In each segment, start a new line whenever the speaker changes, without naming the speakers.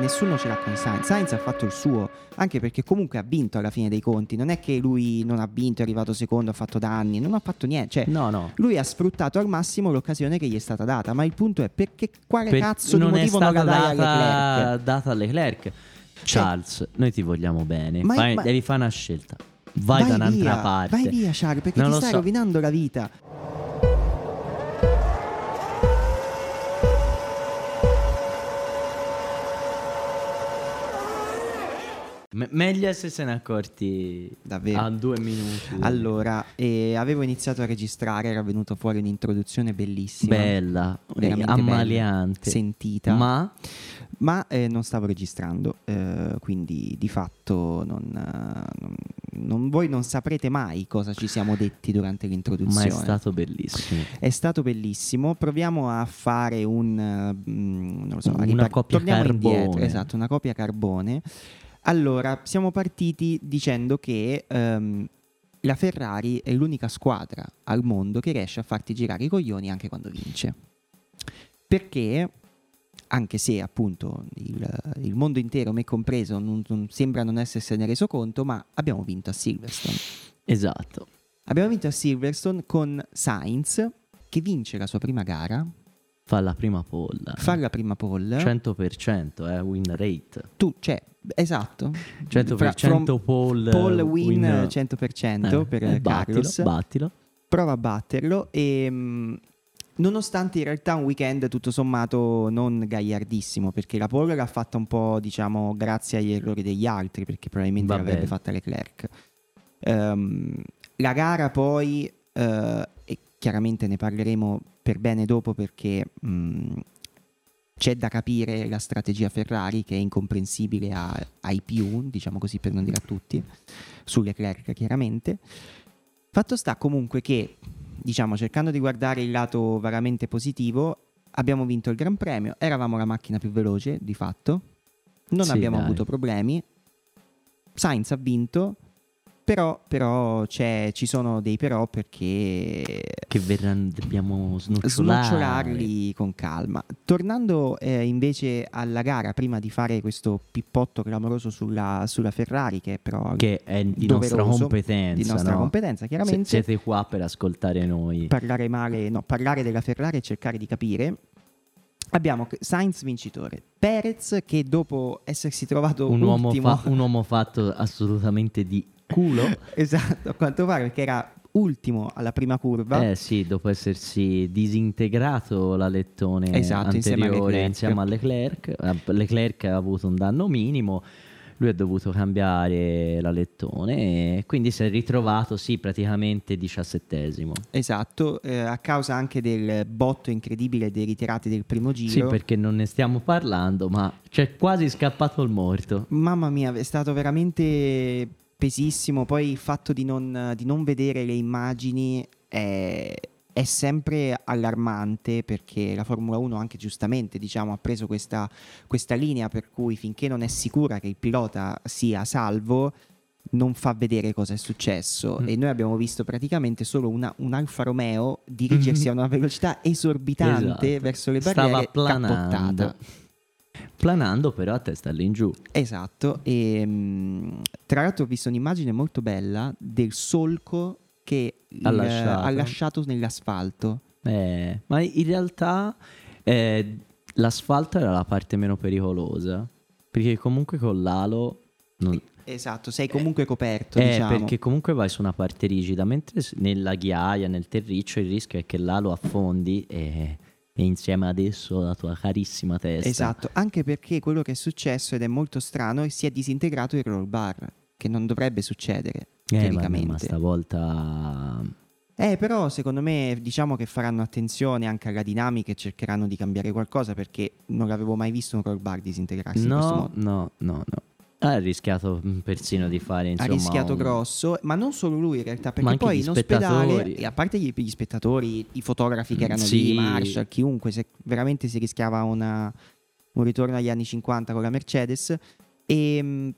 Nessuno ce l'ha con Sainz. Sainz ha fatto il suo, anche perché comunque ha vinto alla fine dei conti. Non è che lui non ha vinto, è arrivato secondo, ha fatto danni, non ha fatto niente. Cioè,
No, no.
lui ha sfruttato al massimo l'occasione che gli è stata data. Ma il punto è perché quale
Per-
cazzo di
non è
motivo non
stata
la dai a
data,
Leclerc?
data a Leclerc. Charles, noi ti vogliamo bene.
Ma-
Fai-
ma-
devi fare una scelta. Vai, da un'altra
via,
parte.
Vai via, Charles, perché
Non
ti stai
so.
rovinando la vita.
Me- meglio se se ne accorti
Davvero.
a due minuti.
Allora, eh, avevo iniziato a registrare, era venuta fuori un'introduzione bellissima.
Bella,
veramente
ammaliante.
bella, sentita.
Ma
Ma eh, non stavo registrando, eh, quindi di fatto non, non- non- voi non saprete mai cosa ci siamo detti durante
ma
l'introduzione.
è stato bellissimo.
È stato bellissimo. Proviamo a fare un. mm, non lo so,
Una
ripar-
copia carbone.
indietro. Esatto, una copia carbone. Allora, siamo partiti dicendo che ehm, la Ferrari è l'unica squadra al mondo che riesce a farti girare i coglioni anche quando vince. Perché, anche se appunto il, il mondo intero, me compreso, non, non- sembra non essersene reso conto, ma abbiamo vinto a Silverstone.
Esatto.
Abbiamo vinto a Silverstone con Sainz che vince la sua prima gara,
Fa la prima pole.
fa la prima pole.
100% eh, win rate.
tu, cioè, esatto.
100%
Fra- from
pole,
pole win,
win-
100%
Eh,
per
eh, battilo,
Carlos.
battilo.
Prova a batterlo e mh, nonostante in realtà un weekend tutto sommato non gagliardissimo perché la pole l'ha fatta un po' diciamo grazie agli errori degli altri perché probabilmente
Vabbè.
l'avrebbe fatta Leclerc. Ehm, la gara poi, e chiaramente ne parleremo per bene dopo perché mh, c'è da capire la strategia Ferrari che è incomprensibile a- ai più, diciamo così per non dire a tutti, su Leclerc chiaramente. Fatto sta comunque che, diciamo, cercando di guardare il lato veramente positivo, abbiamo vinto il Gran Premio, eravamo la macchina più veloce di fatto, non
Sì,
abbiamo
dai.
avuto problemi, Sainz ha vinto, però, però c'è- ci sono dei però perché
Che verranno, dobbiamo snocciolare.
snocciolarli con calma. Tornando eh, invece alla gara, prima di fare questo pippotto clamoroso sulla, sulla Ferrari, che è però
Che è di nostra competenza.
di nostra
no?
competenza,
Se-
chiaramente.
siete qua per ascoltare noi.
parlare male, no, parlare della Ferrari e cercare di capire. Abbiamo Sainz vincitore, Perez che dopo essersi trovato
un, uomo
ultimo,
fa- un uomo fatto assolutamente di culo.
esatto, a quanto pare perché era ultimo alla prima curva.
Eh sì, dopo essersi disintegrato l'alettone
Esatto, insieme a
anteriore
Leclerc.
insieme a Leclerc. Eh, Leclerc ha avuto un danno minimo, lui ha dovuto cambiare l'alettone e quindi si è ritrovato, sì, praticamente diciassettesimo.
Esatto, eh, a causa anche del botto incredibile dei ritirati del primo giro.
Sì, perché non ne stiamo parlando, ma c'è quasi scappato il morto.
Mamma mia, è stato veramente pesissimo. Poi il fatto di non, di non vedere le immagini è, è sempre allarmante perché la Formula 1 anche giustamente diciamo, ha preso questa, questa linea per cui finché non è sicura che il pilota sia salvo non fa vedere cosa è successo
Mm.
e noi abbiamo visto praticamente solo una- un Alfa Romeo dirigersi a una velocità esorbitante
Esatto.
verso le
Stava
barriere
planando.
cappottata.
Planando però a testa all'ingiù.
Esatto, e mh, tra l'altro ho visto un'immagine molto bella del solco che
Ha
il-
lasciato.
ha lasciato nell'asfalto.
Eh, ma in realtà eh, l'asfalto era la parte meno pericolosa. Perché comunque con l'alo. non-
Esatto, sei comunque coperto,
Eh,
diciamo.
perché comunque vai su una parte rigida, mentre nella ghiaia, nel terriccio, il rischio è che l'alo affondi e, e insieme ad esso la tua carissima testa.
Esatto, anche perché quello che è successo ed è molto strano è si è disintegrato il roll bar, che non dovrebbe succedere
Eh, vabbè, ma
teoricamente.
stavolta.
Eh, però secondo me diciamo che faranno attenzione anche alla dinamica e cercheranno di cambiare qualcosa perché non l'avevo mai visto un roll bar disintegrarsi in questo
No,
modo.
no, no, no. Ha rischiato mm, persino di fare insomma.
ha rischiato
un-
ma ma non solo lui in realtà, perché poi in ospedale, e a parte gli, gli spettatori, i fotografi che
Mm,
erano
sì.
lì, Marshall, chiunque, se veramente si rischiava una- un ritorno agli anni 50 con la Mercedes, e, mh,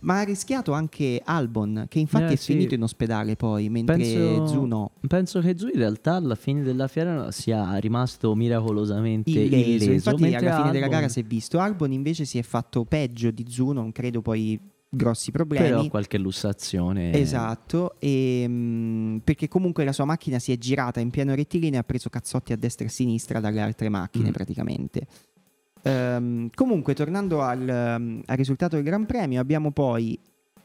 ma ha rischiato anche Albon, che infatti
Eh,
è
sì.
finito in ospedale poi, mentre
Penso-
Zu no.
Penso che Zu in realtà alla fine della fiera sia rimasto miracolosamente
Illeso.
illeso.
Infatti alla fine della
Albon-
gara si è visto. Albon invece si è fatto peggio di Zu, non credo poi grossi problemi.
Però qualche lussazione.
Esatto, e, mm, perché comunque la sua macchina si è girata in pieno rettilineo e ha preso cazzotti a destra e a sinistra dalle altre macchine
Mm.
praticamente. Ehm, comunque, tornando al, ehm, al risultato del Gran Premio, abbiamo poi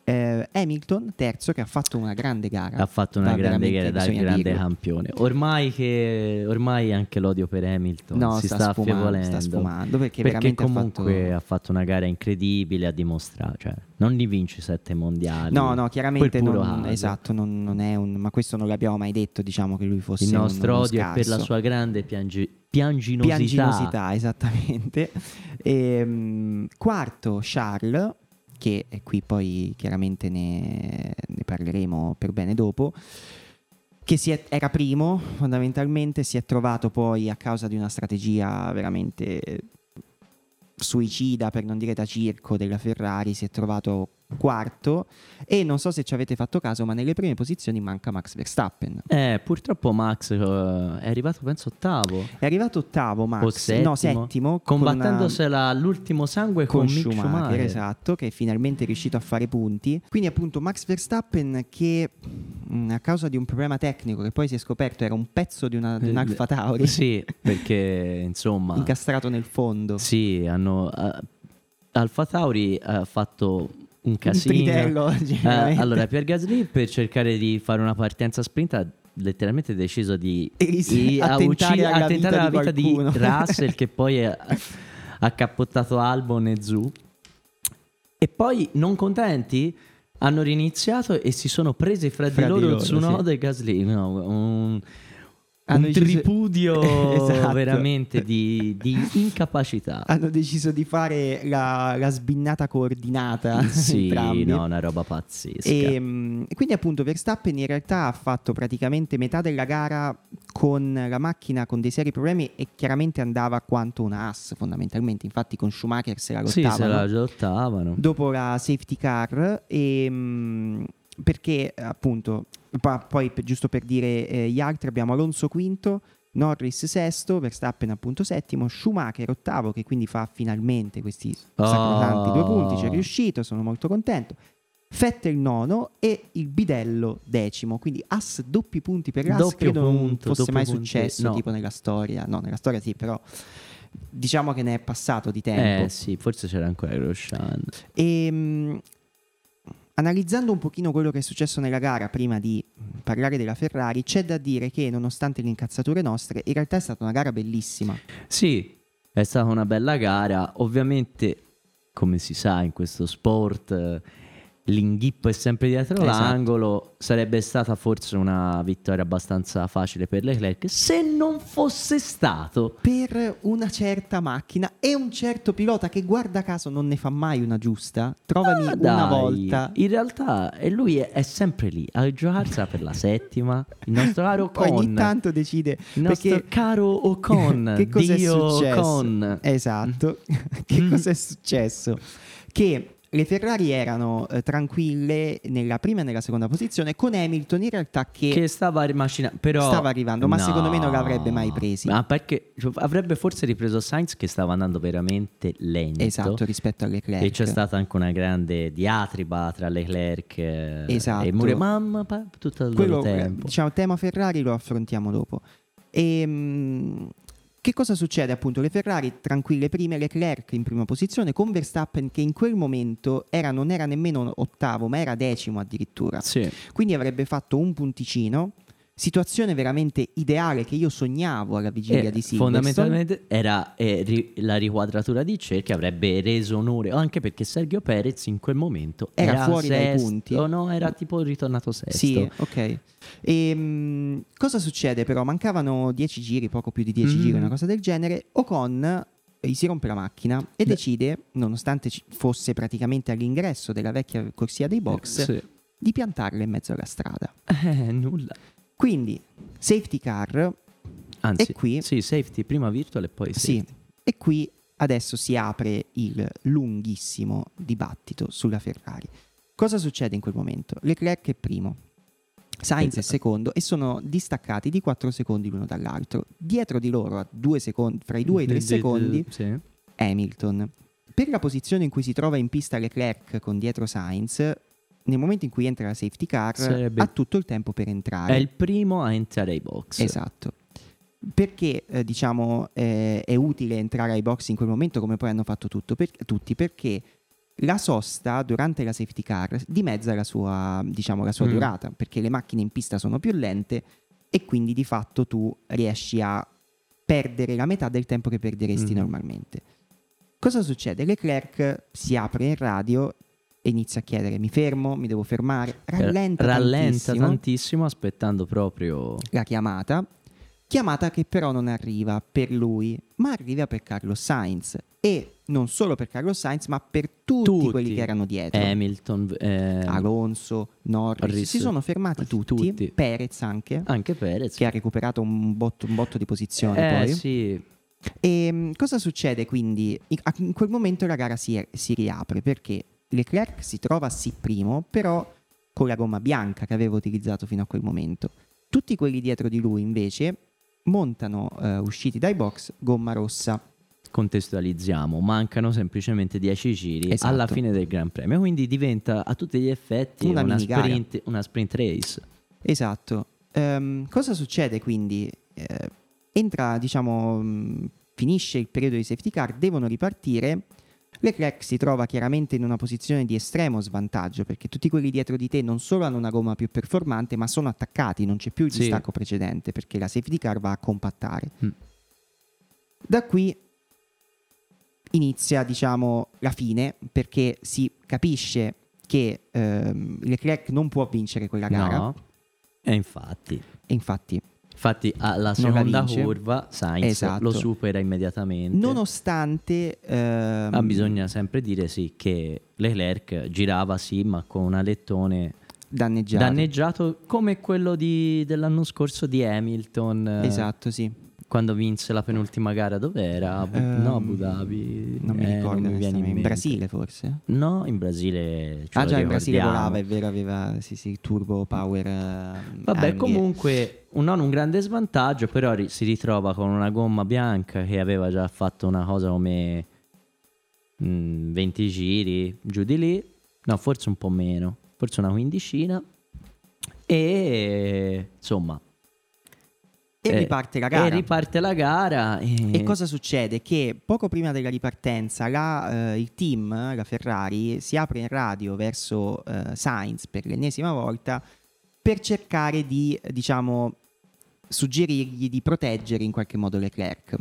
eh, Hamilton, terzo, che ha fatto una grande gara.
Ha fatto una grande gara da grande
dirlo.
campione. Ormai che ormai anche l'odio per Hamilton
No,
si
sta,
sta,
sfumando, sta sfumando perché,
Perché
veramente
comunque
ha
ha fatto... una gara incredibile a dimostrare, cioè non li vinci sette mondiali.
No, no, chiaramente non, esatto, non, non è un. Ma questo non l'abbiamo mai detto, diciamo che lui fosse
Il nostro
uno
odio è per la sua grande piangi- pianginosità.
Pianginosità, esattamente. Ehm, quarto, Charles, che è qui poi chiaramente ne, ne parleremo per bene dopo. Che è- era primo, fondamentalmente, si è trovato poi a causa di una strategia veramente suicida, per non dire da circo, della Ferrari, si è trovato quarto e non so se ci avete fatto caso, ma nelle prime posizioni manca Max Verstappen.
Eh, purtroppo Max eh, è arrivato penso ottavo,
È arrivato ottavo Max,
O settimo,
no settimo, con una-
combattendosela all'ultimo sangue con,
con Schumacher,
Schumacher.
esatto, che è finalmente riuscito a fare punti. Quindi appunto Max Verstappen che mh, a causa di un problema tecnico che poi si è scoperto era un pezzo di, una, di un
Eh,
Alfa Tauri
Sì, perché insomma...
incastrato nel fondo.
Sì, hanno... eh, Alfa Tauri ha fatto un
Un
casino.
tritello,
Eh, allora, Pierre Gasly per cercare di fare una partenza sprint ha letteralmente deciso di
E
di-
attentare alla
attentare
vita
alla
di
vita di
qualcuno.
Russell che poi ha, cappottato Albon e Zu. E poi, non contenti, hanno riniziato e si sono presi fra,
Fra
di
di
loro
loro,
Tsunoda e Gasly. No, un,
Hanno
un
deciso-
tripudio
Esatto.
veramente di, di incapacità.
Hanno deciso di fare la, la sbinnata coordinata
Sì,
entrambi.
no, una roba pazzesca.
E, mm, quindi appunto Verstappen in realtà ha fatto praticamente metà della gara con la macchina con dei seri problemi e chiaramente andava quanto una Haas fondamentalmente, infatti con Schumacher se la
sì,
lottavano.
se la lottavano.
dopo la safety car e, mm, perché appunto pa- poi per- giusto per dire eh, gli altri abbiamo Alonso quinto Norris sesto, Verstappen appunto settimo, Schumacher ottavo che quindi fa finalmente questi sacrosanti due punti, ci è riuscito, sono molto contento. Vettel nono e il bidello decimo, quindi As doppi punti per As,
Doppio
credo non
punto,
fosse mai
punti,
successo
no.
tipo nella storia, no nella storia sì però diciamo che ne è passato di tempo.
Eh sì, forse c'era ancora Roshan.
E, mh, analizzando un pochino quello che è successo nella gara prima di mh, parlare della Ferrari, c'è da dire che nonostante le incazzature nostre, in realtà è stata una gara bellissima.
Sì, è stata una bella gara. Ovviamente, come si sa in questo sport, eh, l'inghippo è sempre dietro
Esatto.
l'angolo. Sarebbe stata forse una vittoria abbastanza facile per Leclerc se non fosse stato.
Per una certa macchina e un certo pilota che guarda caso non ne fa mai una giusta, trovami
Ah,
una volta.
In realtà e lui è, è sempre lì a giocarsela per la settima. Il nostro caro
Poi ogni
Con.
tanto decide
Il nostro
perché
caro Ocon.
che cosa
Dio
è successo?
Ocon.
Esatto. che
Mm.
cosa è successo? Che le Ferrari erano eh, tranquille nella prima e nella seconda posizione, con Hamilton in realtà che,
Che stava rimascinando, però
Stava arrivando, ma
No.
secondo me non l'avrebbe mai presi.
Ma perché cioè, avrebbe forse ripreso Sainz che stava andando veramente lento.
esatto rispetto alle Leclerc.
E c'è stata anche una grande diatriba tra Leclerc eh,
Esatto.
e Mure. Mamma, pa- tutto il
Quello,
tempo.
diciamo, tema Ferrari lo affrontiamo dopo. E, che cosa succede appunto? Le Ferrari tranquille prime, Leclerc in prima posizione, con Verstappen che in quel momento era, non era nemmeno ottavo, ma era decimo addirittura.
Sì.
Quindi avrebbe fatto un punticino. Situazione veramente ideale che io sognavo alla vigilia
E
di Silverstone.
Eh, fondamentalmente era eh, ri- la riquadratura di cerchi avrebbe reso onore anche perché Sergio Perez in quel momento
Era
era,
fuori dai
sesto,
punti.
no era tipo ritornato sesto
Sì, ok. E, mh, cosa succede però? Mancavano 10 giri, poco più di 10
Mm.
giri, una cosa del genere. Ocon eh, gli si rompe la macchina e
Beh.
decide, nonostante fosse praticamente all'ingresso della vecchia corsia dei box,
Sì.
di piantarla in mezzo alla strada.
Eh, nulla
Quindi, safety car,
anzi
E qui-
sì safety prima virtual e poi
sì,
safety.
e qui adesso si apre il lunghissimo dibattito sulla Ferrari. Cosa succede in quel momento? Leclerc è primo, Sainz è secondo e sono distaccati di 4 secondi l'uno dall'altro. Dietro di loro, secondi, fra i 2 e i 3 secondi, sì. Hamilton. Per la posizione in cui si trova in pista Leclerc con dietro Sainz, nel momento in cui entra la safety car, Sarebbe... ha tutto il tempo per entrare.
È il primo a entrare ai box.
Esatto. Perché eh, diciamo eh, è utile entrare ai box in quel momento come poi hanno fatto tutto, per, tutti? Perché la sosta durante la safety car dimezza la sua, diciamo, la sua mm. durata, perché le macchine in pista sono più lente e quindi di fatto tu riesci a perdere la metà del tempo che perderesti mm. normalmente. Cosa succede? Leclerc si apre in radio e inizia a chiedere mi fermo, mi devo fermare, rallenta, rallenta tantissimo,
tantissimo aspettando proprio
la chiamata chiamata che però non arriva per lui, ma arriva per Carlos Sainz e non solo per Carlos Sainz, ma per tutti, tutti. quelli che erano dietro.
Hamilton, eh,
Alonso, Norris, Norris, si sono fermati tutti, tutti. Perez anche,
anche Perez.
che ha recuperato un botto, un botto di posizione
eh,
poi.
Sì.
E mm, cosa succede quindi? In quel momento la gara si, si riapre perché Leclerc si trova sì primo, però con la gomma bianca che aveva utilizzato fino a quel momento. Tutti quelli dietro di lui invece montano uh, usciti dai box gomma rossa.
Contestualizziamo, mancano semplicemente 10 giri esatto. alla fine del Gran Premio, quindi diventa a tutti gli effetti una, una, sprint, una sprint, race.
Esatto. Um, cosa succede quindi? Uh, entra, diciamo, um, finisce il periodo di safety car, devono ripartire Leclerc si trova chiaramente in una posizione di estremo svantaggio perché tutti quelli dietro di te non solo hanno una gomma più performante ma sono attaccati, non c'è più il sì. distacco precedente perché la safety car va a compattare. Mm. Da qui inizia diciamo la fine perché si capisce che ehm, Leclerc non può vincere quella gara.
No, e infatti.
E infatti
Infatti alla seconda curva Sainz esatto. lo supera immediatamente.
Nonostante... Ehm...
Ma bisogna sempre dire sì che Leclerc girava sì ma con un alettone
danneggiato,
danneggiato come quello di, dell'anno scorso di Hamilton.
Esatto, sì
quando vinse la penultima gara, dov'era? Abu, um, no, Abu Dhabi.
Non mi ricordo. Non mi viene in, in Brasile, forse?
No, in Brasile.
Ah, già, in Brasile volava, è vero, aveva sì, sì, turbo power.
Uh, Vabbè, anghe. comunque, un, non un grande svantaggio, però ri- si ritrova con una gomma bianca che aveva già fatto una cosa come mh, mm, 20 giri, giù di lì. No, forse un po' meno, forse una quindicina. E insomma,
e eh, riparte la gara.
E riparte la gara.
E, e cosa succede? Che poco prima della ripartenza la, eh, il team, la Ferrari, si apre in radio verso eh, Sainz per l'ennesima volta per cercare di, diciamo, suggerirgli di proteggere in qualche modo Leclerc.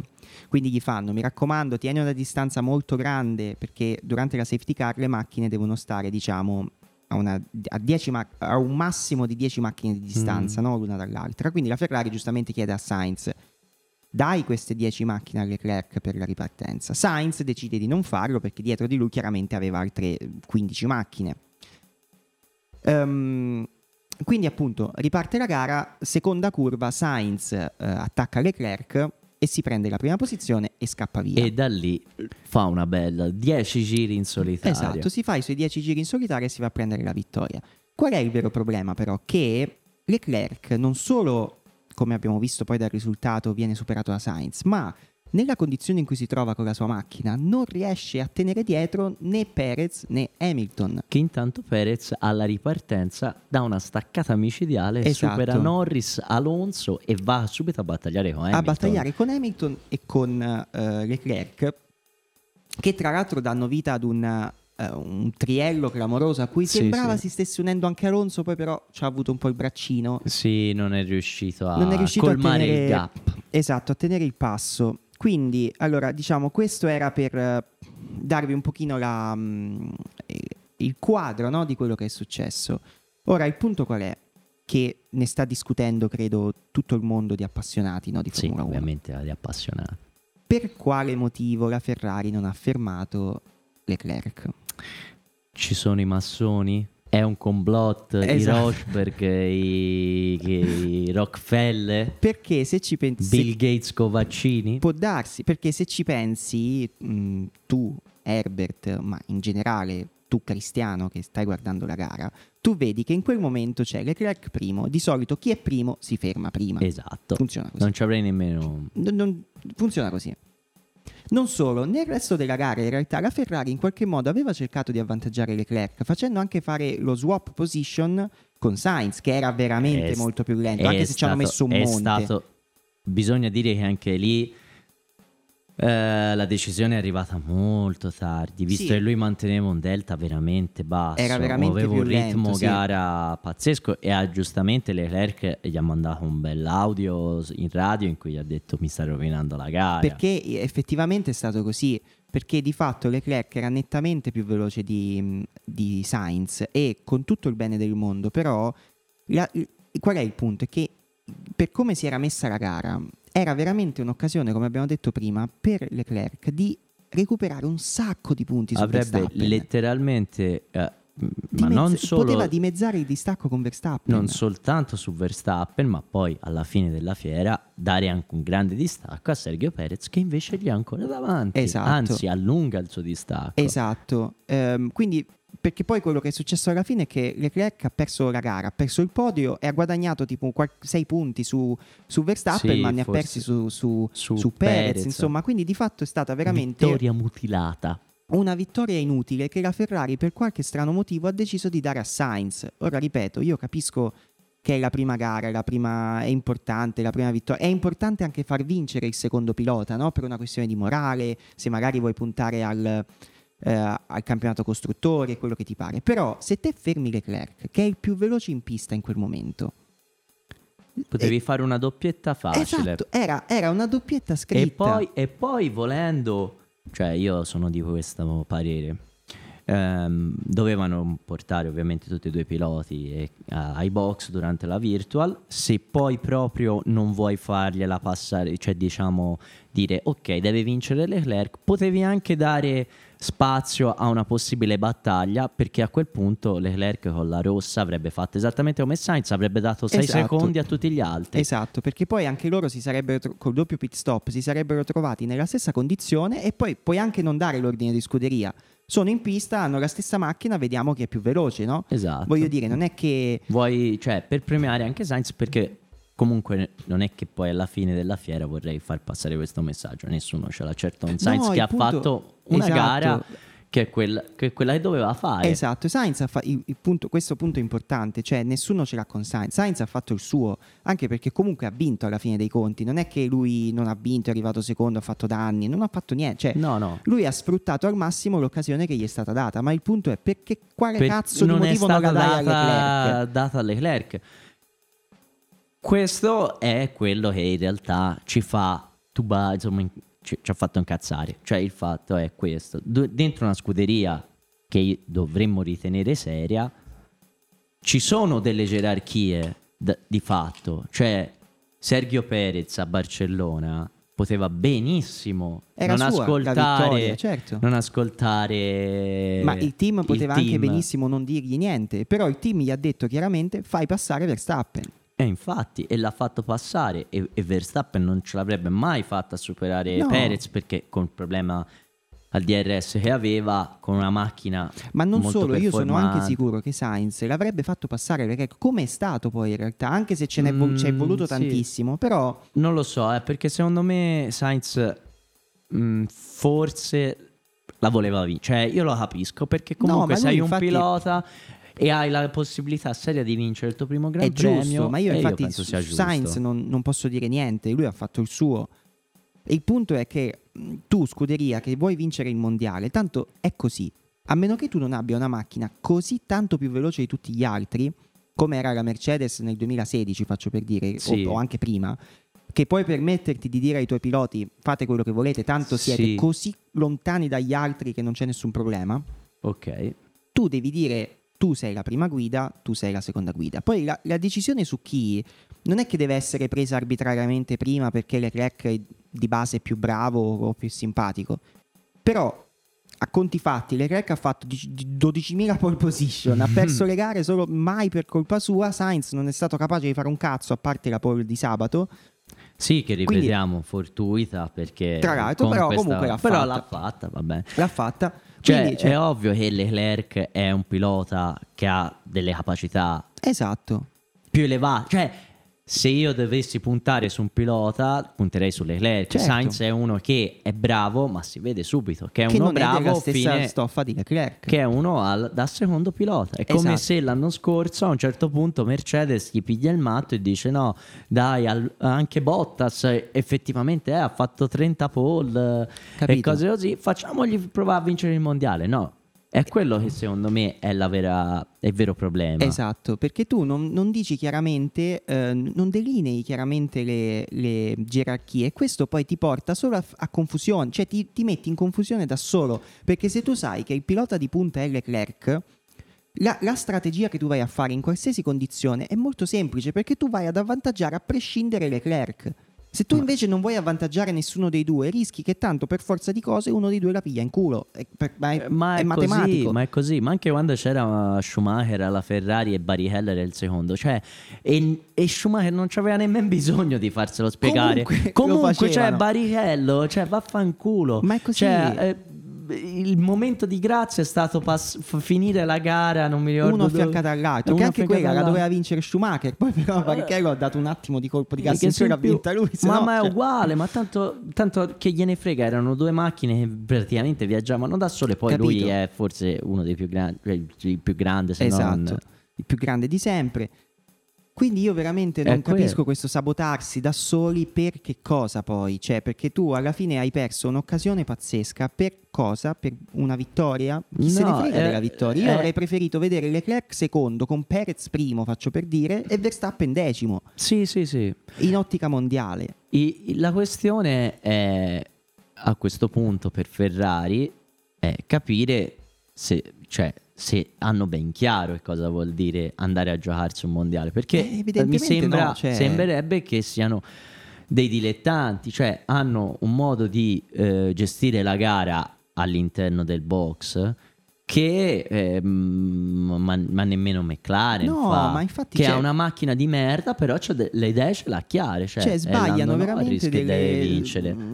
Quindi gli fanno, mi raccomando, tieni una distanza molto grande perché durante la safety car le macchine devono stare, diciamo, a, una, a, ma- a, un massimo di 10 macchine di distanza, mm. no? l'una dall'altra. Quindi la Ferrari giustamente chiede a Sainz, dai queste 10 macchine a Leclerc per la ripartenza. Sainz decide di non farlo perché dietro di lui chiaramente aveva altre 15 macchine. Um, quindi appunto riparte la gara, seconda curva, Sainz uh, attacca Leclerc e si prende la prima posizione e scappa via.
E da lì fa una bella 10 giri in solitaria.
Esatto, si fa i suoi 10 giri in solitaria e si va a prendere la vittoria. Qual è il vero problema però? Che Leclerc non solo, come abbiamo visto poi dal risultato, viene superato da Sainz, ma nella condizione in cui si trova con la sua macchina, non riesce a tenere dietro né Perez né Hamilton.
Che intanto Perez alla ripartenza dà una staccata micidiale, esatto. supera Norris, Alonso e va subito a battagliare con Hamilton.
A battagliare con Hamilton e con uh, Leclerc, che tra l'altro danno vita ad un, uh, un triello clamoroso a cui sì, sembrava sì. si stesse unendo anche Alonso, poi però ci ha avuto un po' il braccino.
Sì, non è riuscito a non è riuscito colmare a tenere, il gap.
Esatto, a tenere il passo. Quindi, allora, diciamo, questo era per uh, darvi un pochino la, um, il quadro no, di quello che è successo. Ora, il punto qual è? Che ne sta discutendo, credo, tutto il mondo di appassionati no, di Formula
sì, 1. ovviamente di appassionati.
Per quale motivo la Ferrari non ha fermato Leclerc?
Ci sono i massoni? È un complotto esatto. i Rochberg, i, i, Rockefeller?
Perché se ci pensi
Bill Gates con vaccini?
Può darsi perché se ci pensi mh, tu Herbert ma in generale tu cristiano che stai guardando la gara tu vedi che in quel momento c'è Leclerc primo di solito chi è primo si ferma prima.
Esatto.
Funziona così.
Non ci avrei nemmeno
non, non, funziona così non solo, nel resto della gara in realtà la Ferrari in qualche modo aveva cercato di avvantaggiare Leclerc facendo anche fare lo swap position con Sainz che era veramente è molto più lento anche se
stato,
ci hanno messo un
è
monte.
Stato, bisogna dire che anche lì eh, la decisione è arrivata molto tardi, visto sì. che lui manteneva un delta veramente basso,
era veramente
aveva
un
ritmo
lento,
gara sì. pazzesco e ha giustamente Leclerc gli ha mandato un bell'audio in radio in cui gli ha detto mi sta rovinando la gara.
Perché effettivamente è stato così, perché di fatto Leclerc era nettamente più veloce di, di Sainz e con tutto il bene del mondo, però la, qual è il punto? È che per come si era messa la gara, era veramente un'occasione, come abbiamo detto prima, per Leclerc di recuperare un sacco di punti su
Avrebbe
Verstappen.
letteralmente eh, ma non solo,
poteva dimezzare il distacco con Verstappen.
Non soltanto su Verstappen, ma poi alla fine della fiera dare anche un grande distacco a Sergio Perez che invece gli è ancora davanti.
Esatto.
Anzi, allunga il suo distacco.
Esatto. Um, quindi perché poi quello che è successo alla fine è che Leclerc ha perso la gara, ha perso il podio e ha guadagnato tipo 6 punti su, su Verstappen,
sì,
ma ne ha persi su, su, su, Perez, Perez. Insomma, quindi di fatto è stata veramente
vittoria mutilata.
Una vittoria inutile che la Ferrari per qualche strano motivo ha deciso di dare a Sainz. Ora ripeto, io capisco che è la prima gara, la prima, è importante, la prima vittoria. È importante anche far vincere il secondo pilota, no? Per una questione di morale, se magari vuoi puntare al, eh, al campionato costruttori e quello che ti pare. Però se te fermi Leclerc, che è il più veloce in pista in quel momento,
Potevi e... fare una doppietta facile.
Esatto, era, era una doppietta scritta.
E poi, e poi volendo, cioè io sono di questo parere, ehm, dovevano portare ovviamente tutti e due i piloti e, uh, ai box durante la virtual. Se poi proprio non vuoi fargliela passare, cioè diciamo dire ok, deve vincere Leclerc, potevi anche dare spazio a una possibile battaglia perché a quel punto Leclerc con la rossa avrebbe fatto esattamente come Sainz avrebbe dato 6 esatto. secondi a tutti gli altri
esatto perché poi anche loro si sarebbero tro- col doppio pit stop si sarebbero trovati nella stessa condizione e poi puoi anche non dare l'ordine di scuderia sono in pista, hanno la stessa macchina, vediamo chi è più veloce, no?
Esatto.
Voglio dire, non è che...
Vuoi, cioè, per premiare anche Sainz perché comunque non è che poi alla fine della fiera vorrei far passare questo messaggio, nessuno ce l'ha, certo un Sainz no, che ha punto... fatto una esatto. gara che è, quella, che è, quella, che doveva fare.
Esatto, Sainz ha fa- il, il punto, questo punto è importante, cioè nessuno ce l'ha con Sainz, Sainz ha fatto il suo, anche perché comunque ha vinto alla fine dei conti, non è che lui non ha vinto, è arrivato secondo, ha fatto danni, non ha fatto niente, cioè
no, no.
lui ha sfruttato al massimo l'occasione che gli è stata data, ma il punto è perché quale per, cazzo di motivo non la dai
data,
a Leclerc?
data a Leclerc. Questo è quello che in realtà ci fa tuba, insomma, ci, ci, ha fatto incazzare. Cioè, il fatto è questo: D- dentro una scuderia che dovremmo ritenere seria, ci sono delle gerarchie d- di fatto. Cioè, Sergio Perez a Barcellona poteva benissimo
Era
non,
sua,
ascoltare,
vittoria, certo.
non ascoltare.
Ma il team poteva
il
anche
team.
benissimo non dirgli niente. Però il team gli ha detto chiaramente: fai passare Verstappen.
E infatti, e l'ha fatto passare e, e, Verstappen non ce l'avrebbe mai fatta superare
No.
Perez perché con il problema al DRS che aveva, con una macchina
Ma non solo, io sono anche sicuro che Sainz l'avrebbe fatto passare perché come è stato poi in realtà, anche se ce n'è vo-
Mm,
è voluto
sì.
tantissimo, però
Non lo so, eh, perché secondo me Sainz mm, forse la voleva vincere. Cioè, io lo capisco perché
No,
comunque
lui
sei un
infatti-
pilota e hai la possibilità seria di vincere il tuo primo Gran
è
Premio.
giusto, ma io infatti
penso
su. Sainz non, non posso dire niente, lui ha fatto il suo. E il punto è che mh, tu, scuderia, che vuoi vincere il mondiale, tanto è così. A meno che tu non abbia una macchina così tanto più veloce di tutti gli altri, come era la Mercedes nel 2016, faccio per dire, o-
Sì.
o, anche prima, che puoi permetterti di dire ai tuoi piloti fate quello che volete, tanto siete
Sì.
così lontani dagli altri che non c'è nessun problema
Ok.
tu devi dire tu sei la prima guida, tu sei la seconda guida. Poi la, la decisione su chi non è che deve essere presa arbitrariamente prima perché Leclerc è di base più bravo o più simpatico. Però a conti fatti, Leclerc ha fatto 12.000 pole position, ha perso le gare solo mai per colpa sua. Sainz non è stato capace di fare un cazzo a parte la pole di sabato.
Sì, che ripetiamo, Quindi, fortuita perché.
Tra l'altro, però comunque l'ha
però
fatta.
l'ha fatta, vabbè.
L'ha fatta.
Cioè, Quindi, cioè, è ovvio che Leclerc è un pilota che ha delle capacità.
Esatto.
Più elevate. Cioè, se io dovessi puntare su un pilota, punterei su Leclerc. Certo. Sainz è uno che è bravo, ma si vede subito che è
che
uno bravo.
È della stessa fine, stoffa di Leclerc.
Che è uno al, da secondo pilota. È esatto. come se l'anno scorso a un certo punto Mercedes gli piglia il matto e dice: No, dai, al, anche Bottas effettivamente eh, ha fatto 30 pole Capito. e cose così. Facciamogli provare a vincere il mondiale. No, è quello che secondo me è, vera, è il vero problema.
Esatto, perché tu non, non dici chiaramente, eh, non delinei chiaramente le, le, gerarchie e questo poi ti porta solo a, a confusione, cioè ti, ti, metti in confusione da solo, perché se tu sai che il pilota di punta è Leclerc, la, la strategia che tu vai a fare in qualsiasi condizione è molto semplice, perché tu vai ad avvantaggiare a prescindere Leclerc. Se tu invece non vuoi avvantaggiare nessuno dei due, rischi che tanto per forza di cose uno dei due la piglia in culo. È, ma è,
ma
è,
è matematico. Così, ma è così. Ma anche quando c'era Schumacher alla Ferrari e Barry Heller il secondo, cioè, e, e Schumacher non aveva nemmeno bisogno di farselo spiegare.
Comunque,
Comunque cioè, Barrichello, cioè, vaffanculo.
Ma è così.
Cioè, eh, il momento di grazia è stato pass- finire la gara, non mi ricordo.
Uno affiancato all'altro, che anche quella la doveva vincere Schumacher, poi però Barrichello ha dato un attimo di colpo di gas in più l'ha vinta lui.
Ma,
no,
ma, è
cioè...
uguale, ma tanto, tanto, che gliene frega, erano due macchine che praticamente viaggiavano da sole, poi
Capito.
lui è forse uno dei più grandi, cioè il più grande, se
esatto.
non...
Il più grande di sempre. Quindi io veramente non
Ecco,
capisco
eh.
questo sabotarsi da soli per che cosa poi? Cioè, perché tu alla fine hai perso un'occasione pazzesca per cosa? Per una vittoria? Chi se ne
No,
frega
eh,
della vittoria? Io
eh.
avrei preferito vedere Leclerc secondo con Perez primo, faccio per dire, e Verstappen decimo,
Sì, sì, sì.
in ottica mondiale.
I- la questione è a questo punto per Ferrari è capire se, cioè, se hanno ben chiaro che cosa vuol dire andare a giocarsi un mondiale. Perché
Eh,
mi sembra,
no, cioè-
sembrerebbe che siano dei dilettanti, cioè hanno un modo di eh, gestire la gara all'interno del box che eh, ma, ma nemmeno McLaren
No,
fa,
ma infatti
che ha una macchina di merda però de- le idee ce l'ha chiare cioè,
Cioè,
è
sbagliano veramente delle,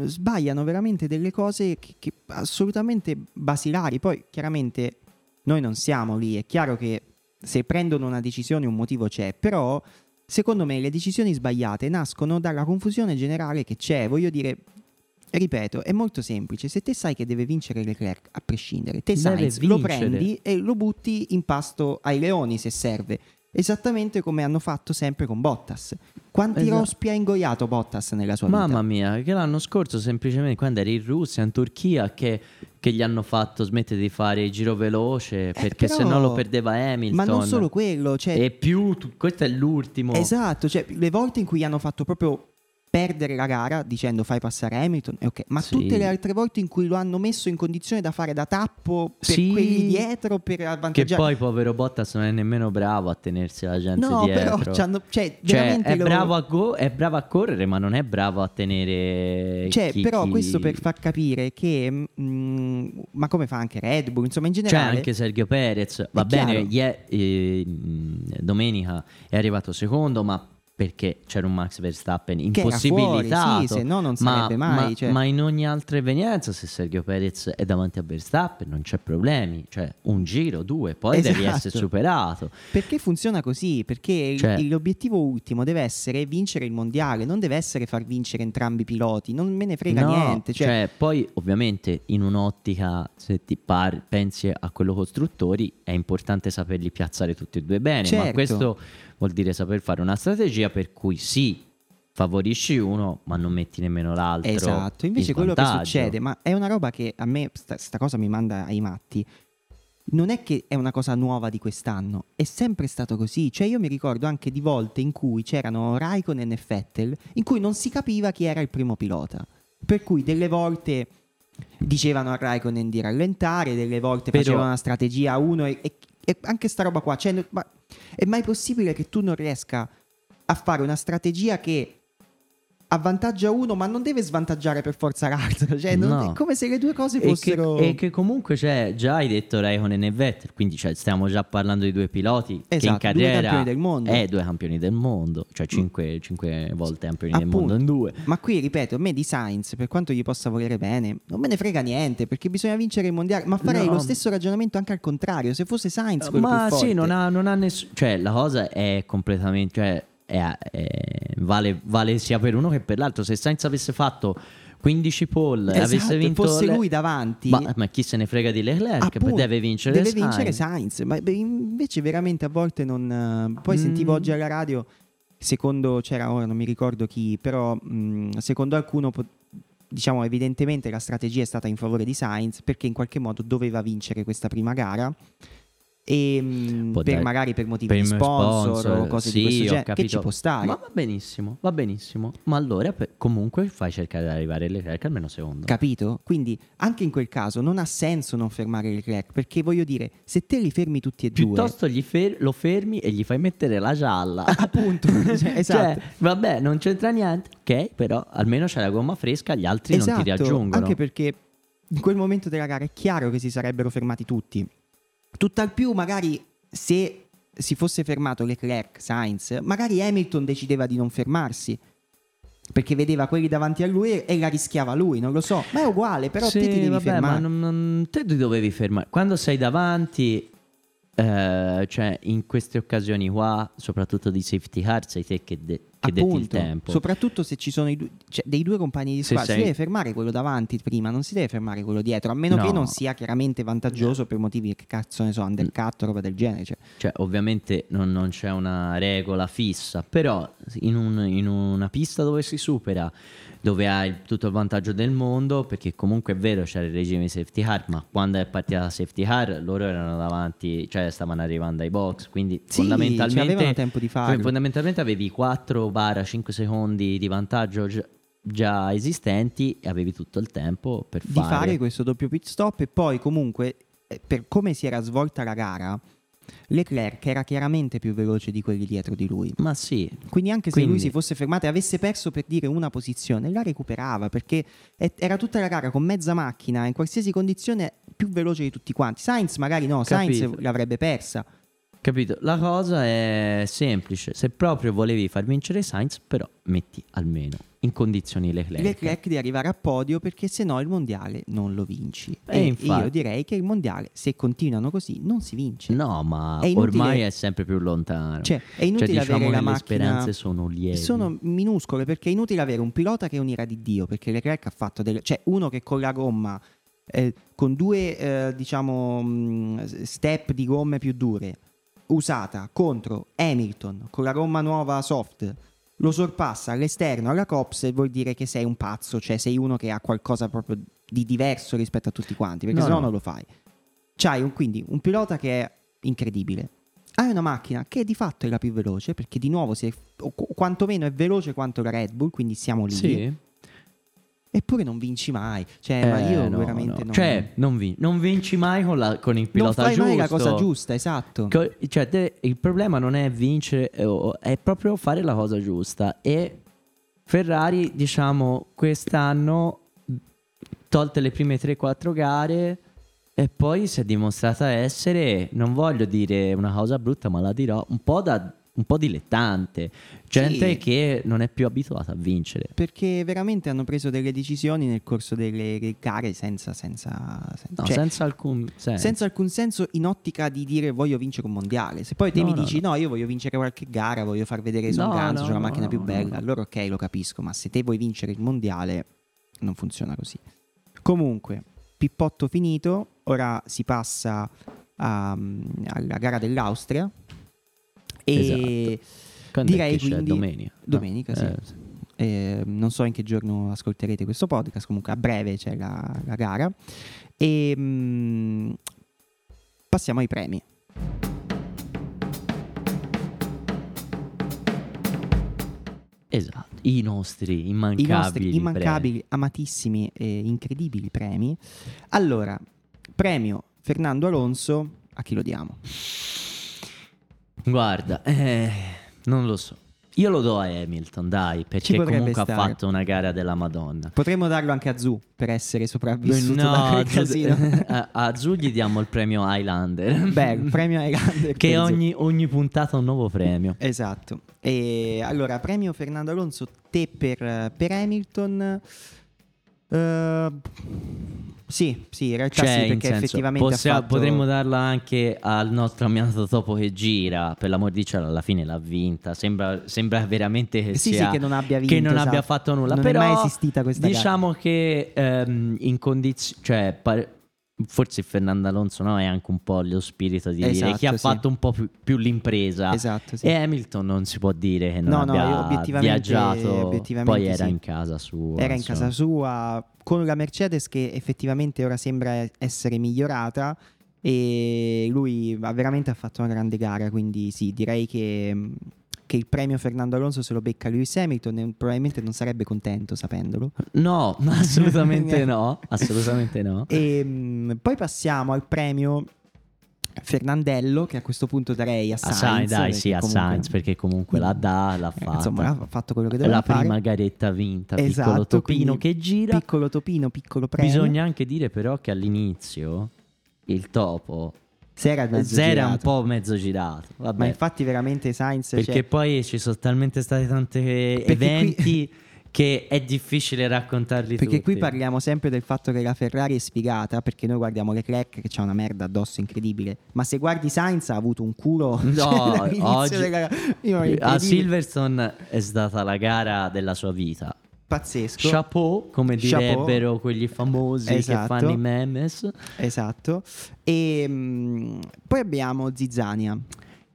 sbagliano veramente delle cose che, che assolutamente basilari. Poi, chiaramente, noi non siamo lì. È chiaro che se prendono una decisione un motivo c'è, però secondo me le decisioni sbagliate nascono dalla confusione generale che c'è. Voglio dire, ripeto, è molto semplice. Se te sai che deve vincere Leclerc, a prescindere, te Sainz lo prendi e lo butti in pasto ai leoni se serve. Esattamente come hanno fatto sempre con Bottas. Quanti
Esatto.
rospi ha ingoiato Bottas nella sua vita?
Mamma mia, che l'anno scorso semplicemente quando eri in Russia, in Turchia, che, che gli hanno fatto smettere di fare il giro veloce perché
Eh,
se no lo perdeva Hamilton.
Ma non solo quello, cioè,
E più, tu- questo è l'ultimo.
esatto, cioè, le volte in cui gli hanno fatto proprio perdere la gara dicendo fai passare Hamilton, ok, ma
Sì.
tutte le altre volte in cui lo hanno messo in condizione da fare da tappo per
Sì.
quelli dietro per
Che
avvantaggiare
poi povero Bottas non è nemmeno bravo a tenersi la gente
No,
dietro.
però cioè,
Cioè,
veramente
è,
lo-
bravo a go- è bravo a correre, ma non è bravo a tenere.
Cioè,
chi-
però
chi-
questo per far capire che mm, ma come fa anche Red Bull, insomma, in
C'è
generale
anche Sergio Perez, va bene, ie- eh, mh, domenica è arrivato secondo, ma perché c'era un Max Verstappen impossibilitato.
sì, se no non
ma,
sarebbe mai,
ma-
cioè.
ma in ogni altra evenienza, se Sergio Perez è davanti a Verstappen, non c'è problemi. Cioè, un giro, due, poi devi
Esatto.
essere superato.
Perché funziona così? Perché
Cioè-
l'obiettivo ultimo deve essere vincere il mondiale, non deve essere far vincere entrambi i piloti, non me ne frega
No,
niente. Cioè,
cioè, poi ovviamente in un'ottica, se ti par- pensi a quello costruttori, è importante saperli piazzare tutti e due bene, ma
Certo.
questo vuol dire saper fare una strategia per cui sì, favorisci uno, ma non metti nemmeno l'altro.
esatto. Invece
in
quello che
vantaggio.
succede, ma è una roba che a me sta, sta cosa mi manda ai matti. Non è che è una cosa nuova di quest'anno, è sempre stato così. Cioè, io mi ricordo anche di volte in cui c'erano Raikkonen e Vettel, in cui non si capiva chi era il primo pilota. Per cui delle volte dicevano a Raikkonen di rallentare, delle volte
Però-
facevano una strategia a uno e, e- e anche sta roba qua. Cioè, ma è mai possibile che tu non riesca a fare una strategia che avvantaggia uno, ma non deve svantaggiare per forza l'altro. Cioè, non-
No.
è come se le due cose
E che,
fossero.
e che comunque c'è, già hai detto Raikkonen e Vettel, quindi cioè, stiamo già parlando di due piloti che in
Esatto, due
carriera
campioni del mondo.
Eh, due campioni del mondo, cioè cinque, cinque volte campioni del
Appunto.
mondo in due.
Ma qui ripeto, a me di Sainz, per quanto gli possa volere bene, non me ne frega niente perché bisogna vincere il mondiale. Ma farei
No.
lo stesso ragionamento anche al contrario. Se fosse Sainz, quello
Ma
più
sì,
forte.
non ha, non ha nessuno. Cioè, la cosa è completamente. Cioè, è- è- vale, vale sia per uno che per l'altro. Se Sainz avesse fatto 15 pole e avesse
Esatto,
vinto.
fosse lui davanti.
Ma, ma chi se ne frega di Leclerc?
Appunto,
deve vincere
deve
Sainz.
vincere Sainz. Ma invece veramente a volte non... eh, Poi sentivo
Mm.
oggi alla radio, secondo c'era ora, non mi ricordo chi, però mh, secondo alcuno, diciamo evidentemente la strategia è stata in favore di Sainz perché in qualche modo doveva vincere questa prima gara. E
Può
per magari per motivi
per
di
il
sponsor,
sponsor,
o cose
sì,
di questo genere, che ci può stare.
Ma va benissimo, va benissimo. Ma allora per- comunque fai cercare di arrivare Leclerc almeno secondo.
Capito? Quindi anche in quel caso non ha senso non fermare Leclerc perché voglio dire, se te li fermi tutti e due,
Piuttosto fer- lo fermi e gli fai mettere la gialla.
appunto, cioè, esatto.
Cioè, vabbè, non c'entra niente. Ok, però almeno c'è la gomma fresca, gli altri non ti
Esatto,
raggiungono.
Anche perché in quel momento della gara è chiaro che si sarebbero fermati tutti. Tutt'al più, magari se si fosse fermato Leclerc, Sainz, magari Hamilton decideva di non fermarsi. Perché vedeva quelli davanti a lui e- la rischiava lui, non lo so. Ma è uguale, però
Sì,
te ti devi
vabbè,
fermare.
ma non- non- te ti dovevi fermare. Quando sei davanti, eh, cioè in queste occasioni qua, soprattutto di safety car, sei te che, de- che detti il
Appunto,
tempo.
soprattutto se ci sono i due, cioè, dei due compagni di squadra, si
sei-
deve fermare quello davanti prima, non si deve fermare quello dietro, a meno
No.
che non sia chiaramente vantaggioso per motivi che cazzo ne so, undercut o roba del genere. Cioè.
Cioè, ovviamente non, non c'è una regola fissa, però in, un- in una pista dove si supera, dove hai tutto il vantaggio del mondo, perché comunque è vero c'era il regime safety car, ma quando è partita la safety car loro erano davanti, cioè stavano arrivando ai box, quindi
Sì, cioè,
fondamentalmente,
tempo di farlo.
fondamentalmente avevi 4-5 secondi di vantaggio gi- già esistenti e avevi tutto il tempo per
di
fare,
fare questo doppio pit stop e poi comunque eh, per come si era svolta la gara Leclerc era chiaramente più veloce di quelli dietro di lui.
Ma sì,
quindi anche se lui
Quindi-
si fosse fermato e avesse perso per dire una posizione la recuperava perché era tutta la gara con mezza macchina in qualsiasi condizione più veloce di tutti quanti. Sainz magari no Sainz l'avrebbe persa.
Capito? La cosa è semplice. Se proprio volevi far vincere Sainz, però metti almeno in condizioni Leclerc.
Leclerc di arrivare a podio perché se no il mondiale non lo vinci
Eh,
e
infatti.
io direi che il mondiale se continuano così non si vince
No, ma
È inutile-
ormai è sempre più lontano.
Cioè, è inutile
Cioè, diciamo
avere la
le
macchina.
speranze sono lievi.
Sono minuscole perché è inutile avere un pilota che è un'ira di Dio. Perché Leclerc ha fatto delle. cioè, uno che con la gomma, eh, con due, eh, diciamo, mh, step di gomme più dure, usata contro Hamilton con la gomma nuova soft, lo sorpassa all'esterno alla Cops, vuol dire che sei un pazzo. Cioè, sei uno che ha qualcosa proprio di diverso rispetto a tutti quanti. Perché
No,
sennò
no.
non lo fai. C'hai un, quindi un pilota che è incredibile. Hai una macchina che di fatto è la più veloce, perché di nuovo si è, o qu- quantomeno è veloce quanto la Red Bull, quindi siamo lì.
Sì.
Eppure non vinci mai. Cioè, ma
Eh,
io
no,
veramente
no.
non.
Cioè, non, vin- non vinci mai con, la- con il
non
pilota
fai
giusto.
mai la cosa giusta, esatto.
Co- Cioè, te- il problema non è vincere, eh, è proprio fare la cosa giusta. E Ferrari, diciamo, quest'anno, tolte le prime 3-4 gare, e poi si è dimostrata essere, non voglio dire una cosa brutta, ma la dirò, un po' da un po' dilettante. Gente
Sì.
che non è più abituata a vincere.
Perché veramente hanno preso delle decisioni nel corso delle gare senza, senza, senza-
No,
cioè,
senza alcun senso.
senza alcun senso in ottica di dire voglio vincere un mondiale. Se poi te
No,
mi
no,
dici
no.
io voglio vincere qualche gara, voglio far vedere sono
No,
c'ho la macchina più bella, allora ok lo capisco, ma se te vuoi vincere il mondiale non funziona così. Comunque, pippotto finito, ora si passa a- alla gara dell'Austria e
è
direi quindi-
domenica. No.
domenica, sì.
Eh, sì.
eh, non so in che giorno ascolterete questo podcast, comunque a breve c'è la, la gara. E mm, passiamo ai premi.
Esatto, i nostri
I
immancabili.
nostri immancabili, amatissimi e incredibili premi. Allora, premio Fernando Alonso, a chi lo diamo?
Guarda, eh, non lo so. Io lo do a Hamilton, dai, perché comunque stare. ha fatto una gara della Madonna.
Potremmo darlo anche a Zu per essere sopravvissuto no, da quel casino.
a, a Zu gli diamo il premio Highlander.
Beh, il premio Highlander.
che ogni, ogni, puntata un nuovo premio.
Esatto. E allora, premio Fernando Alonso, te per, per Hamilton. Uh, sì, sì, in realtà cioè, sì, perché senso, effettivamente possiamo, fatto...
potremmo darla anche al nostro amiato topo che gira, per l'amor di cielo alla fine l'ha vinta, sembra, sembra veramente che,
sì,
sia,
sì, che non abbia vinto,
che non esatto. abbia fatto nulla,
non
però
è mai esistita questa
diciamo
gara.
che um, in condizioni, cioè par- forse Fernando Alonso no, è anche un po' lo spirito di esatto, dire chi ha sì. fatto un po' più, più l'impresa
esatto, sì.
e Hamilton non si può dire che non no, abbia no, viaggiato obiettivamente poi era sì. in casa sua
era in insomma. casa sua con la Mercedes che effettivamente ora sembra essere migliorata e lui veramente ha fatto una grande gara quindi sì direi che che il premio Fernando Alonso se lo becca Lewis Hamilton e probabilmente non sarebbe contento sapendolo.
No, assolutamente no, assolutamente no.
E mh, poi passiamo al premio Fernandello che a questo punto darei a Sainz. A Sainz
dai, sì, a comunque... Sainz perché comunque la dà, l'ha fatta.
Insomma, ha fatto quello che doveva
la
fare.
La prima garetta vinta, esatto, piccolo topino che gira.
Piccolo topino, piccolo premio.
Bisogna anche dire però che all'inizio il topo
Zera,
Zera un po' mezzo girato. Vabbè.
Ma infatti veramente Sainz...
Perché
cioè...
poi ci sono talmente stati tanti eventi... Qui... che è difficile raccontarli
perché
tutti.
qui parliamo sempre del fatto che la Ferrari è sfigata perché noi guardiamo Leclerc che ha una merda addosso incredibile ma se guardi Sainz ha avuto un culo
no oggi della... a Silverstone è stata la gara della sua vita
pazzesco.
Chapeau, come direbbero Chapeau. quelli famosi esatto. che fanno i memes.
Esatto. E mh, mm, poi abbiamo Zizzania.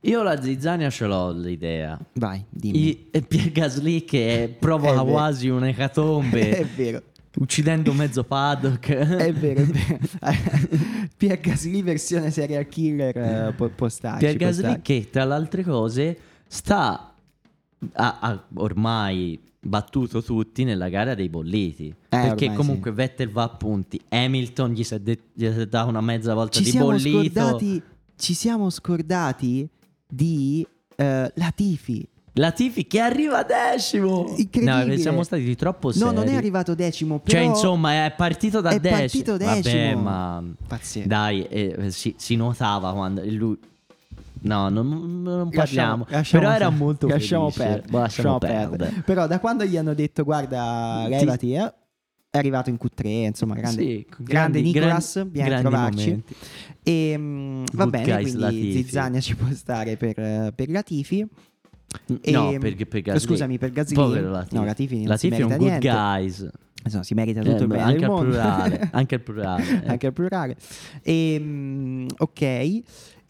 Io la zizzania ce l'ho l'idea.
Vai, dimmi.
I, Pierre Gasly che provoca quasi un'ecatombe.
è vero.
Uccidendo mezzo paddock.
è vero, è vero. Pierre Gasly versione serial killer eh, può, può starci.
Pierre Gasly che tra le altre cose sta a, a, ormai battuto tutti nella gara dei bolliti. Eh, perché comunque sì. Vettel va a punti, Hamilton gli si è, de- gli è dato una mezza volta
ci
di
siamo
bollito.
Scordati, ci siamo scordati di uh, Latifi.
Latifi che arriva decimo.
Incredibile.
No, siamo stati troppo seri.
No, non è arrivato decimo. Però
cioè, insomma, è partito da
è
decimo.
Partito decimo.
Vabbè, ma
Pazzesco.
dai, eh, si, si, notava quando lui No, non, non parliamo.
Lasciamo,
però era molto
lasciamo. Perdere, boh, lasciamo, lasciamo perdere. Però da quando gli hanno detto guarda, levati, eh, è arrivato in Q3, insomma, grande, sì, grande grandi, Nicolas, grandi, vieni a trovarci. E um, va bene, quindi Zizzania ci può stare per, per Latifi.
E, no, perché per Gasly.
Scusami, per Gasly.
Povero Latifi.
No, Latifi non
Latifi è un good
niente.
guys.
Insomma, si merita tutto
eh,
il bene
anche al plurale, anche al plurale.
anche al plurale. E, um, ok.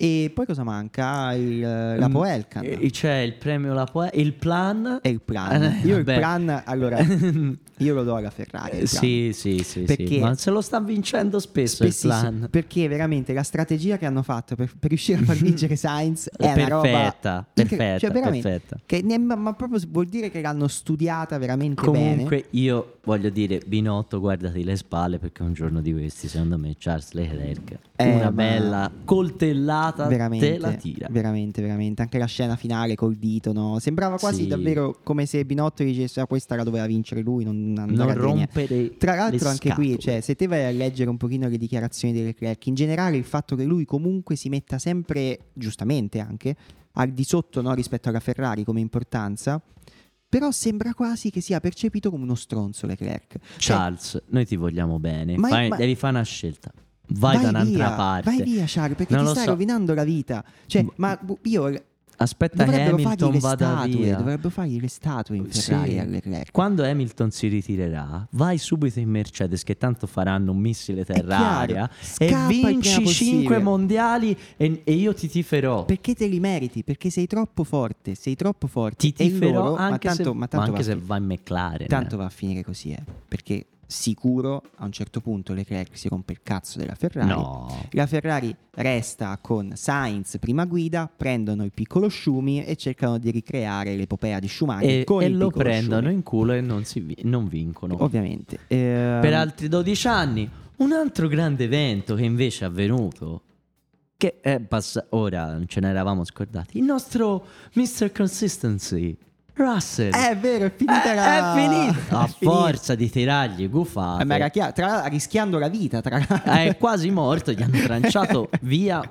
E poi cosa manca? Il, la mm, Poelcan.
C'è il premio La Poelcan. Il plan.
E il plan. Eh, io il plan, allora, io lo do alla Ferrari.
Sì, sì, sì, perché sì. Ma se lo sta vincendo spesso il plan.
Perché veramente la strategia che hanno fatto per, per riuscire a far vincere Sainz è
perfetta. Perfetta,
cioè,
perfetta.
Che ne, ma proprio vuol dire che l'hanno studiata veramente
Comunque,
bene.
Comunque io voglio dire, Binotto, guardati le spalle perché un giorno di questi, secondo me, Charles Leclerc, eh, una bella coltellata
veramente,
te la tira.
Veramente, veramente. Anche la scena finale col dito, no? Sembrava quasi sì. davvero come se Binotto dicesse: ah, questa la doveva vincere lui, non
non rompere.
Tra l'altro, anche qui, cioè, se te vai a leggere un pochino le dichiarazioni di Leclerc, in generale il fatto che lui comunque si metta sempre, giustamente anche, al di sotto no, rispetto alla Ferrari come importanza. Però sembra quasi che sia percepito come uno stronzo Leclerc.
Cioè Charles, cioè, noi ti vogliamo bene. Ma, Fai, ma, devi fare una scelta. Vai, vai da un'altra
via,
parte.
Vai via, Charles, perché non ti stai so. rovinando la vita. Cioè, ma io
Aspetta che Hamilton vada
statue,
via.
Dovrebbero fargli le statue in Ferrari sì.
Quando Hamilton si ritirerà, vai subito in Mercedes che tanto faranno un missile terra-aria e vinci 5 mondiali e, e, io ti tiferò.
Perché te li meriti? Perché sei troppo forte, sei troppo forte.
Ti tiferò
loro,
anche,
ma tanto,
se,
ma tanto
ma anche
se
va in McLaren.
Tanto va a finire così, eh. Perché sicuro a un certo punto Leclerc si rompe il cazzo della Ferrari.
No.
La Ferrari resta con Sainz prima guida, prendono il piccolo Schumi e cercano di ricreare l'epopea di Schumacher
e, e lo prendono
Schumi.
in culo e non, si, non vincono.
Ovviamente. Eh,
per altri 12 anni. Un altro grande evento che invece è avvenuto che è passato ora ce ne eravamo scordati. Il nostro Mr. Consistency Russell.
È vero, è finita
Eh,
la...
è finita. A
è finita.
forza di tirargli gufate.
Eh, ma era chiaro, tra rischiando la vita, tra l'altro.
è quasi morto, gli hanno tranciato via,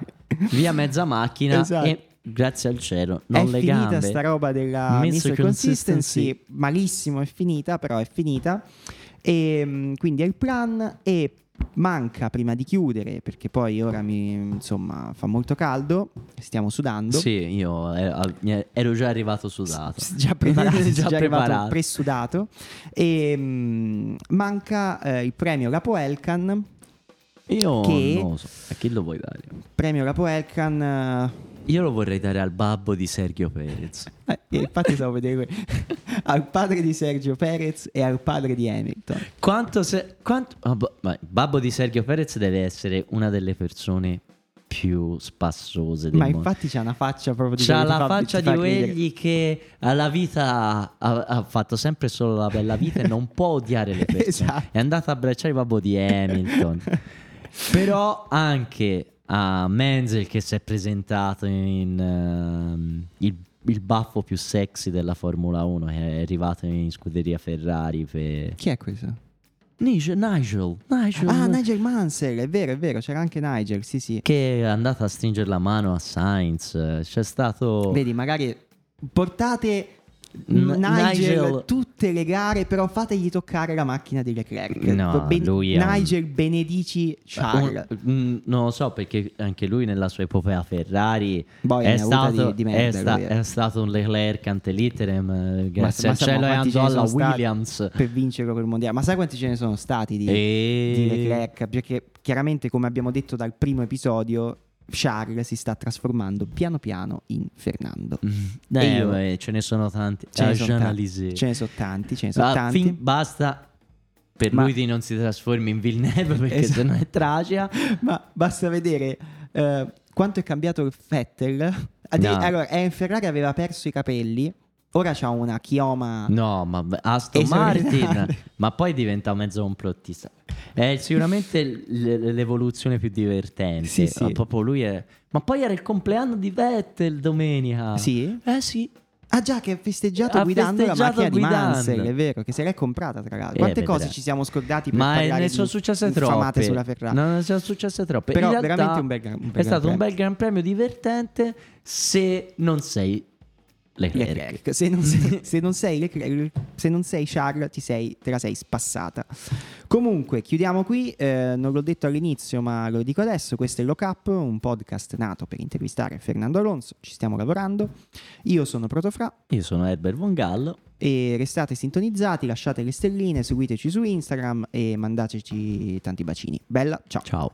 via mezza macchina
Esatto.
e grazie al cielo non
è
le
finita
gambe.
sta roba della
Mr.
Consistency,
Consistency.
malissimo è finita, però è finita. E mm, quindi è il plan e manca prima di chiudere, perché poi ora mi insomma fa molto caldo, stiamo sudando.
Sì, io ero, ero già arrivato sudato.
S- Già preparato,
Già
già, arrivato
preparato.
presudato. E mm, manca eh, il premio Lapo Elkan.
Io
Che-
non lo so, a chi lo vuoi dare?
Premio Lapo Elkan. Eh,
Io lo vorrei dare al babbo di Sergio Perez.
eh, infatti stavo que- al padre di Sergio Perez e al padre di Hamilton.
Quanto se, quanto, ah, bo- ma il babbo di Sergio Perez deve essere una delle persone più spassose del
Ma
mondo.
infatti c'ha una faccia proprio di
C'ha la
fa-
faccia di quelli che alla vita ha, ha fatto sempre solo la bella vita e non può odiare le persone.
Esatto.
È andato a abbracciare il babbo di Hamilton. Però anche a Menzel che si è presentato in ehm, il, il baffo più sexy della Formula 1 che è arrivato in scuderia Ferrari per...
Chi è questo?
Nigel, Nigel, Nigel.
Ah, Nigel Mansell, è vero, è vero, c'era anche Nigel, sì, sì.
che è andato a stringere la mano a Sainz. C'è stato...
Vedi, magari portate
N-
Nigel,
Nigel-
tutte le gare, però fategli toccare la macchina di Leclerc.
No, lui è un-
Nigel benedici Charles.
Un- non lo so perché anche lui nella sua epopea Ferrari
Poi
è stato,
di- di
è, sta- è stato un Leclerc ante litterem eh, grazie
ma
al
sa-
cielo
ma
e andò alla Williams
per vincere quel mondiale. Ma sai quanti ce ne sono stati di,
e...
di Leclerc? Perché chiaramente, come abbiamo detto dal primo episodio, Charles si sta trasformando piano piano in Fernando.
Mm,
E
eh,
io-
beh, ce ne sono tanti
Ce ne
Ah,
sono tanti, ce ne sono tanti, ce ne sono
Ah,
tanti.
fin- basta per
Ma-
lui di non si trasformi in Villeneuve perché
Esatto.
sennò è tragica
Ma basta vedere eh, quanto è cambiato il Vettel. Addi-
No.
Allora, è in Ferrari aveva perso i capelli, ora c'ha una chioma.
No, ma Aston. Martin, ma poi diventa mezzo complottista. È sicuramente l- l'evoluzione più divertente.
Sì, sì.
Ma proprio lui è. Ma poi era il compleanno di Vettel domenica.
Sì?
Eh sì.
Ah già, che ha festeggiato
Ha
guidando
festeggiato
la macchina
guidando.
di Mansell, è vero, che se l'è comprata tra l'altro.
Eh,
Quante
vedrai.
cose ci siamo scordati per
Ma ne sono successe troppe.
sulla Ferrari.
No, ne sono successe troppe.
Però veramente un bel, gran- un bel
È stato
gran
un
premio.
bel gran premio divertente se non sei Leclerc.
Leclerc. Se non sei, se non sei Leclerc- se non sei Charles, ti sei, te la sei spassata. Comunque, chiudiamo qui. eh, non l'ho detto all'inizio, ma lo dico adesso. Questo è Lock Up, un podcast nato per intervistare Fernando Alonso. Ci stiamo lavorando. Io sono Protofra.
Io sono Herbert Von Gallo.
E restate sintonizzati, lasciate le stelline, seguiteci su Instagram e mandateci tanti bacini. Bella, ciao.
Ciao.